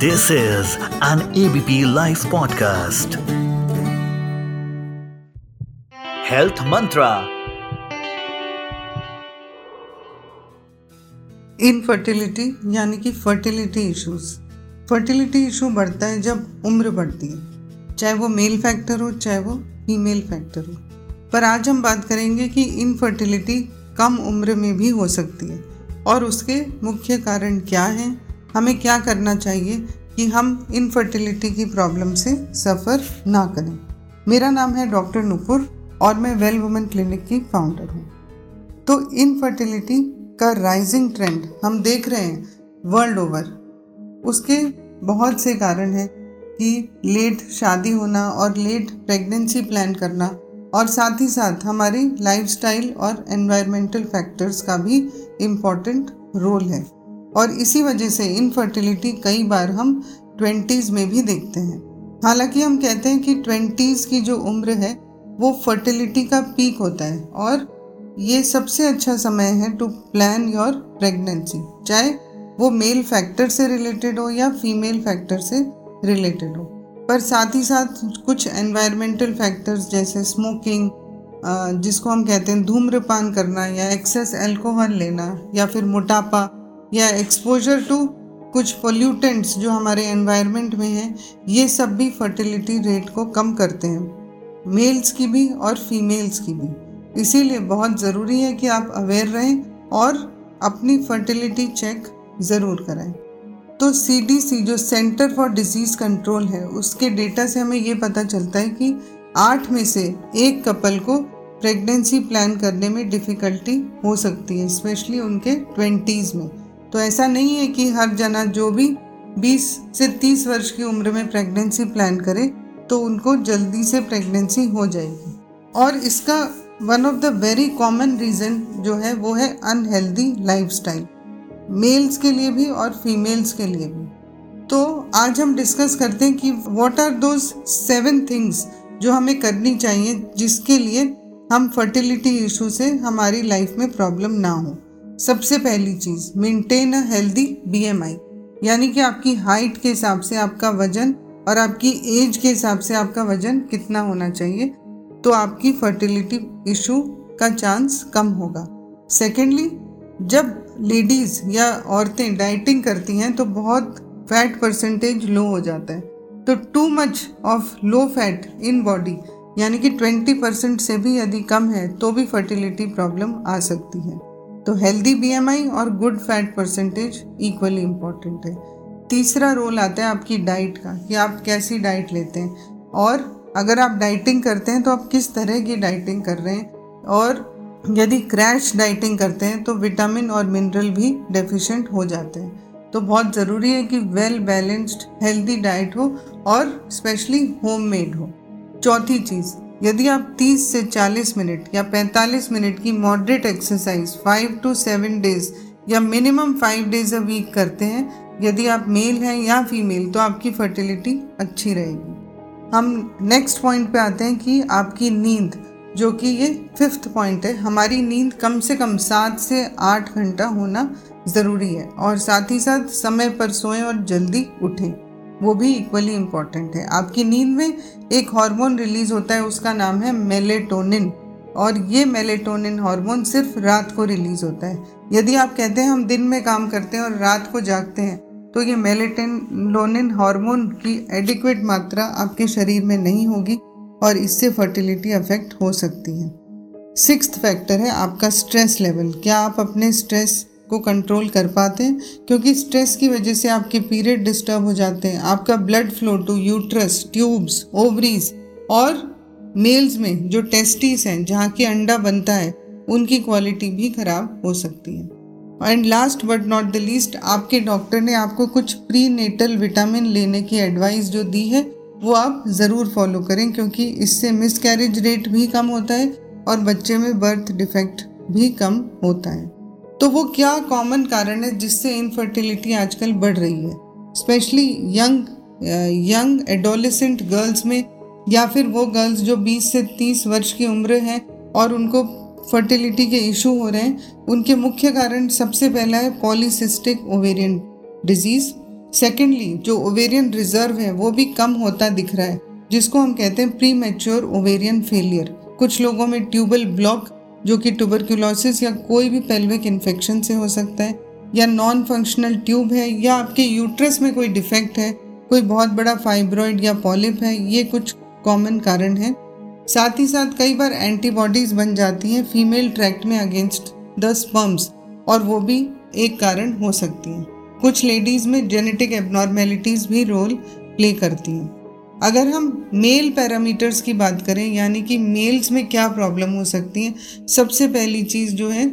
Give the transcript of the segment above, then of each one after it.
This is an ABP Life podcast. Health Mantra. Infertility यानी कि fertility issues fertility issue बढ़ता है जब उम्र बढ़ती है। चाहे वो मेल फैक्टर हो, चाहे वो फीमेल फैक्टर हो। पर आज हम बात करेंगे कि इनफर्टिलिटी कम उम्र में भी हो सकती है। और उसके मुख्य कारण क्या हैं? हमें क्या करना चाहिए कि हम इनफर्टिलिटी की प्रॉब्लम से सफ़र ना करें। मेरा नाम है डॉक्टर नुपुर और मैं वेल वुमेन क्लिनिक की फाउंडर हूँ। तो इनफर्टिलिटी का राइजिंग ट्रेंड हम देख रहे हैं वर्ल्ड ओवर उसके बहुत से कारण हैं कि लेट शादी होना और लेट प्रेगनेंसी प्लान करना और साथ ही साथ हमारी लाइफस्टाइल और एनवायरमेंटल फैक्टर्स का भी इंपॉर्टेंट रोल है। और इसी वजह से इनफर्टिलिटी कई बार हम ट्वेंटीज़ में भी देखते हैं। हालाँकि हम कहते हैं कि ट्वेंटीज़ की जो उम्र है, वो फर्टिलिटी का पीक होता है और ये सबसे अच्छा समय है टू प्लान योर प्रेगनेंसी चाहे वो मेल फैक्टर से रिलेटेड हो या फीमेल फैक्टर से रिलेटेड हो। पर साथ ही साथ कुछ एनवायरमेंटल फैक्टर्स जैसे स्मोकिंग जिसको हम कहते हैं धूम्रपान करना या एक्सेस अल्कोहल लेना या फिर मोटापा या एक्सपोजर टू कुछ पोल्यूटेंट्स जो हमारे एनवायरनमेंट में हैं, ये सब भी फर्टिलिटी रेट को कम करते हैं। मेल्स की भी और फीमेल्स की भी। इसीलिए बहुत ज़रूरी है कि आप अवेयर रहें और अपनी फर्टिलिटी चेक ज़रूर कराएँ। तो सीडीसी जो सेंटर फॉर डिज़ीज़ कंट्रोल है, उसके डेटा से हमें ये पता चलता है कि आठ में से एक कपल को प्रेगनेंसी प्लान करने में डिफ़िकल्टी हो सकती है स्पेशली उनके ट्वेंटीज़ में। तो ऐसा नहीं है कि हर जना जो भी 20 से 30 वर्ष की उम्र में प्रेगनेंसी प्लान करे तो उनको जल्दी से प्रेगनेंसी हो जाएगी। और इसका one of the very common reason जो है, वो है अनहेल्दी लाइफस्टाइल मेल्स के लिए भी और फीमेल्स के लिए भी। तो आज हम डिस्कस करते हैं कि what are those seven things जो हमें करनी चाहिए, जिसके लिए हम फर्टिलिटी इशू से हमारी लाइफ में प्रॉब्लम ना हो। सबसे पहली चीज़ मेंटेन अ हेल्दी बीएमआई यानी कि आपकी हाइट के हिसाब से आपका वज़न और आपकी एज के हिसाब से आपका वज़न कितना होना चाहिए तो आपकी फर्टिलिटी इशू का चांस कम होगा। सेकेंडली जब लेडीज़ या औरतें डाइटिंग करती हैं तो बहुत फैट परसेंटेज लो हो जाता है। तो too much of low fat in body यानी कि 20 परसेंट से भी यदि कम है तो भी फर्टिलिटी प्रॉब्लम आ सकती है। तो हेल्दी बीएमआई और good fat percentage equally important है। तीसरा रोल आता है आपकी डाइट का, कि आप कैसी डाइट लेते हैं। और अगर आप डाइटिंग करते हैं तो आप किस तरह की डाइटिंग कर रहे हैं? और यदि क्रैश डाइटिंग करते हैं तो विटामिन और मिनरल भी डेफिशिएंट हो जाते हैं। तो बहुत ज़रूरी है कि वेल बैलेंस्ड हेल्दी डाइट हो और स्पेशली होममेड हो। चौथी चीज़ यदि आप 30 से 40 मिनट या 45 मिनट की मॉडरेट एक्सरसाइज 5 टू 7 डेज़ या मिनिमम 5 डेज़ अ वीक करते हैं, यदि आप मेल हैं या फीमेल तो आपकी फर्टिलिटी अच्छी रहेगी। हम नेक्स्ट पॉइंट पे आते हैं कि आपकी नींद, जो कि ये फिफ्थ पॉइंट है, हमारी नींद कम से कम सात से आठ घंटा होना ज़रूरी है और साथ ही साथ समय पर सोएँ और जल्दी उठें। वो भी इक्वली इंपॉर्टेंट है। आपकी नींद में एक हार्मोन रिलीज़ होता है, उसका नाम है मेलेटोनिन और ये मेलेटोनिन हार्मोन सिर्फ़ रात को रिलीज़ होता है। यदि आप कहते हैं हम दिन में काम करते हैं और रात को जागते हैं तो ये मेलेटोनिन हार्मोन की एडिक्वेट मात्रा आपके शरीर में नहीं होगी और इससे फर्टिलिटी अफेक्ट हो सकती है। सिक्स फैक्टर है आपका स्ट्रेस लेवल क्या आप अपने स्ट्रेस को कंट्रोल कर पाते हैं, क्योंकि स्ट्रेस की वजह से आपके पीरियड डिस्टर्ब हो जाते हैं। आपका blood flow to uterus tubes ovaries और मेल्स में जो टेस्टिस हैं, जहाँ की अंडा बनता है, उनकी क्वालिटी भी खराब हो सकती है। And last but not the least आपके डॉक्टर ने आपको कुछ प्री नेटल विटामिन लेने की एडवाइस जो दी है, वो आप ज़रूर फॉलो करें, क्योंकि इससे मिस कैरेज रेट भी कम होता है और बच्चे में बर्थ डिफेक्ट भी कम होता है। तो वो क्या कॉमन कारण है जिससे इनफर्टिलिटी आजकल बढ़ रही है? Specially young young adolescent girls में, या फिर वो गर्ल्स जो 20 से 30 वर्ष की उम्र है और उनको फर्टिलिटी के इशू हो रहे हैं, उनके मुख्य कारण सबसे पहला है पॉलीसिस्टिक ओवेरियन डिज़ीज़ सेकेंडली जो ओवेरियन रिज़र्व है, वो भी कम होता दिख रहा है, जिसको हम कहते हैं प्री मेच्योर ओवेरियन फेलियर कुछ लोगों में ट्यूबल ब्लॉक जो कि ट्यूबरक्यूलोसिस या कोई भी पेल्विक इन्फेक्शन से हो सकता है, या नॉन फंक्शनल ट्यूब है, या आपके यूट्रस में कोई डिफेक्ट है, कोई बहुत बड़ा फाइब्रॉइड या पॉलिप है, ये कुछ कॉमन कारण है। साथ ही साथ कई बार एंटीबॉडीज बन जाती हैं फीमेल ट्रैक्ट में अगेंस्ट द स्पर्म्स और वो भी एक कारण हो सकती हैं। कुछ लेडीज़ में जेनेटिक एबनॉर्मेलिटीज भी रोल प्ले करती हैं। अगर हम मेल पैरामीटर्स की बात करें, यानी कि मेल्स में क्या प्रॉब्लम हो सकती है, सबसे पहली चीज़ जो है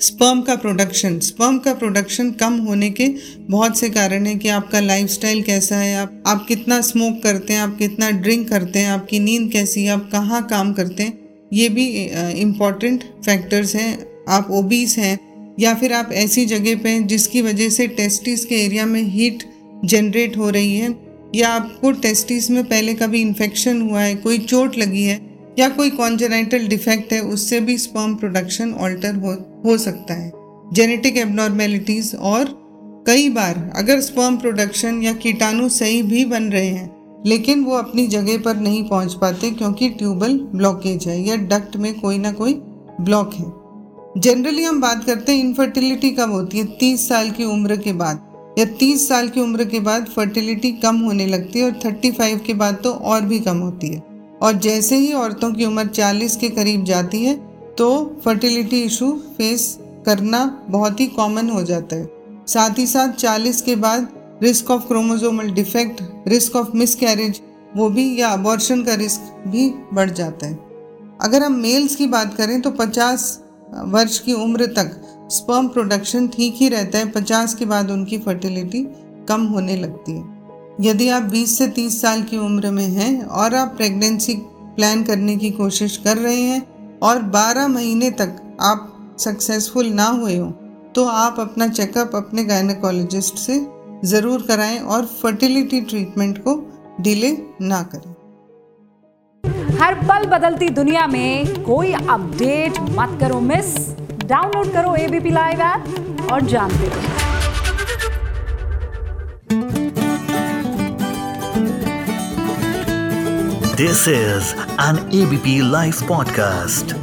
स्पर्म का प्रोडक्शन स्पर्म का प्रोडक्शन कम होने के बहुत से कारण है कि आपका लाइफस्टाइल कैसा है, आप आप कितना स्मोक करते हैं, आप कितना ड्रिंक करते हैं, आपकी नींद कैसी है, आप कहाँ काम करते हैं, ये भी इंपॉर्टेंट फैक्टर्स हैं. आप ओबीस हैं, या फिर आप ऐसी जगह पे हैं जिसकी वजह से टेस्टिस के एरिया में हीट जनरेट हो रही है या आपको टेस्टिस में पहले कभी इन्फेक्शन हुआ है, कोई चोट लगी है, या कोई कॉन्जेनाइटल डिफेक्ट है, उससे भी स्पर्म प्रोडक्शन ऑल्टर हो हो सकता है। जेनेटिक एबनॉर्मेलिटीज और कई बार अगर स्पर्म प्रोडक्शन या कीटाणु सही भी बन रहे हैं, लेकिन वो अपनी जगह पर नहीं पहुँच पाते क्योंकि ट्यूबल ब्लॉकेज है या डक्ट में कोई ना कोई ब्लॉक है। जनरली हम बात करते हैं इनफर्टिलिटी कब होती है, तीस साल की उम्र के बाद। या 30 साल की उम्र के बाद फर्टिलिटी कम होने लगती है और 35 के बाद तो और भी कम होती है। और जैसे ही औरतों की उम्र 40 के करीब जाती है तो फर्टिलिटी इशू फेस करना बहुत ही कॉमन हो जाता है। साथ ही साथ 40 के बाद risk of chromosomal defect risk of miss वो भी या अबॉर्शन का रिस्क भी बढ़ जाता है। अगर हम मेल्स की बात करें तो 50 वर्ष की उम्र तक स्पर्म प्रोडक्शन ठीक ही रहता है, पचास के बाद उनकी फर्टिलिटी कम होने लगती है। यदि आप 20 से 30 साल की उम्र में हैं और आप प्रेगनेंसी प्लान करने की कोशिश कर रहे हैं और 12 महीने तक आप सक्सेसफुल ना हुए हो तो आप अपना चेकअप अपने गायनकोलॉजिस्ट से ज़रूर कराएँ और फर्टिलिटी ट्रीटमेंट को डिले ना करें। हर पल बदलती दुनिया में कोई अपडेट मत करो मिस डाउनलोड करो एबीपी लाइव ऐप और जानते रहो। This is an ABP live podcast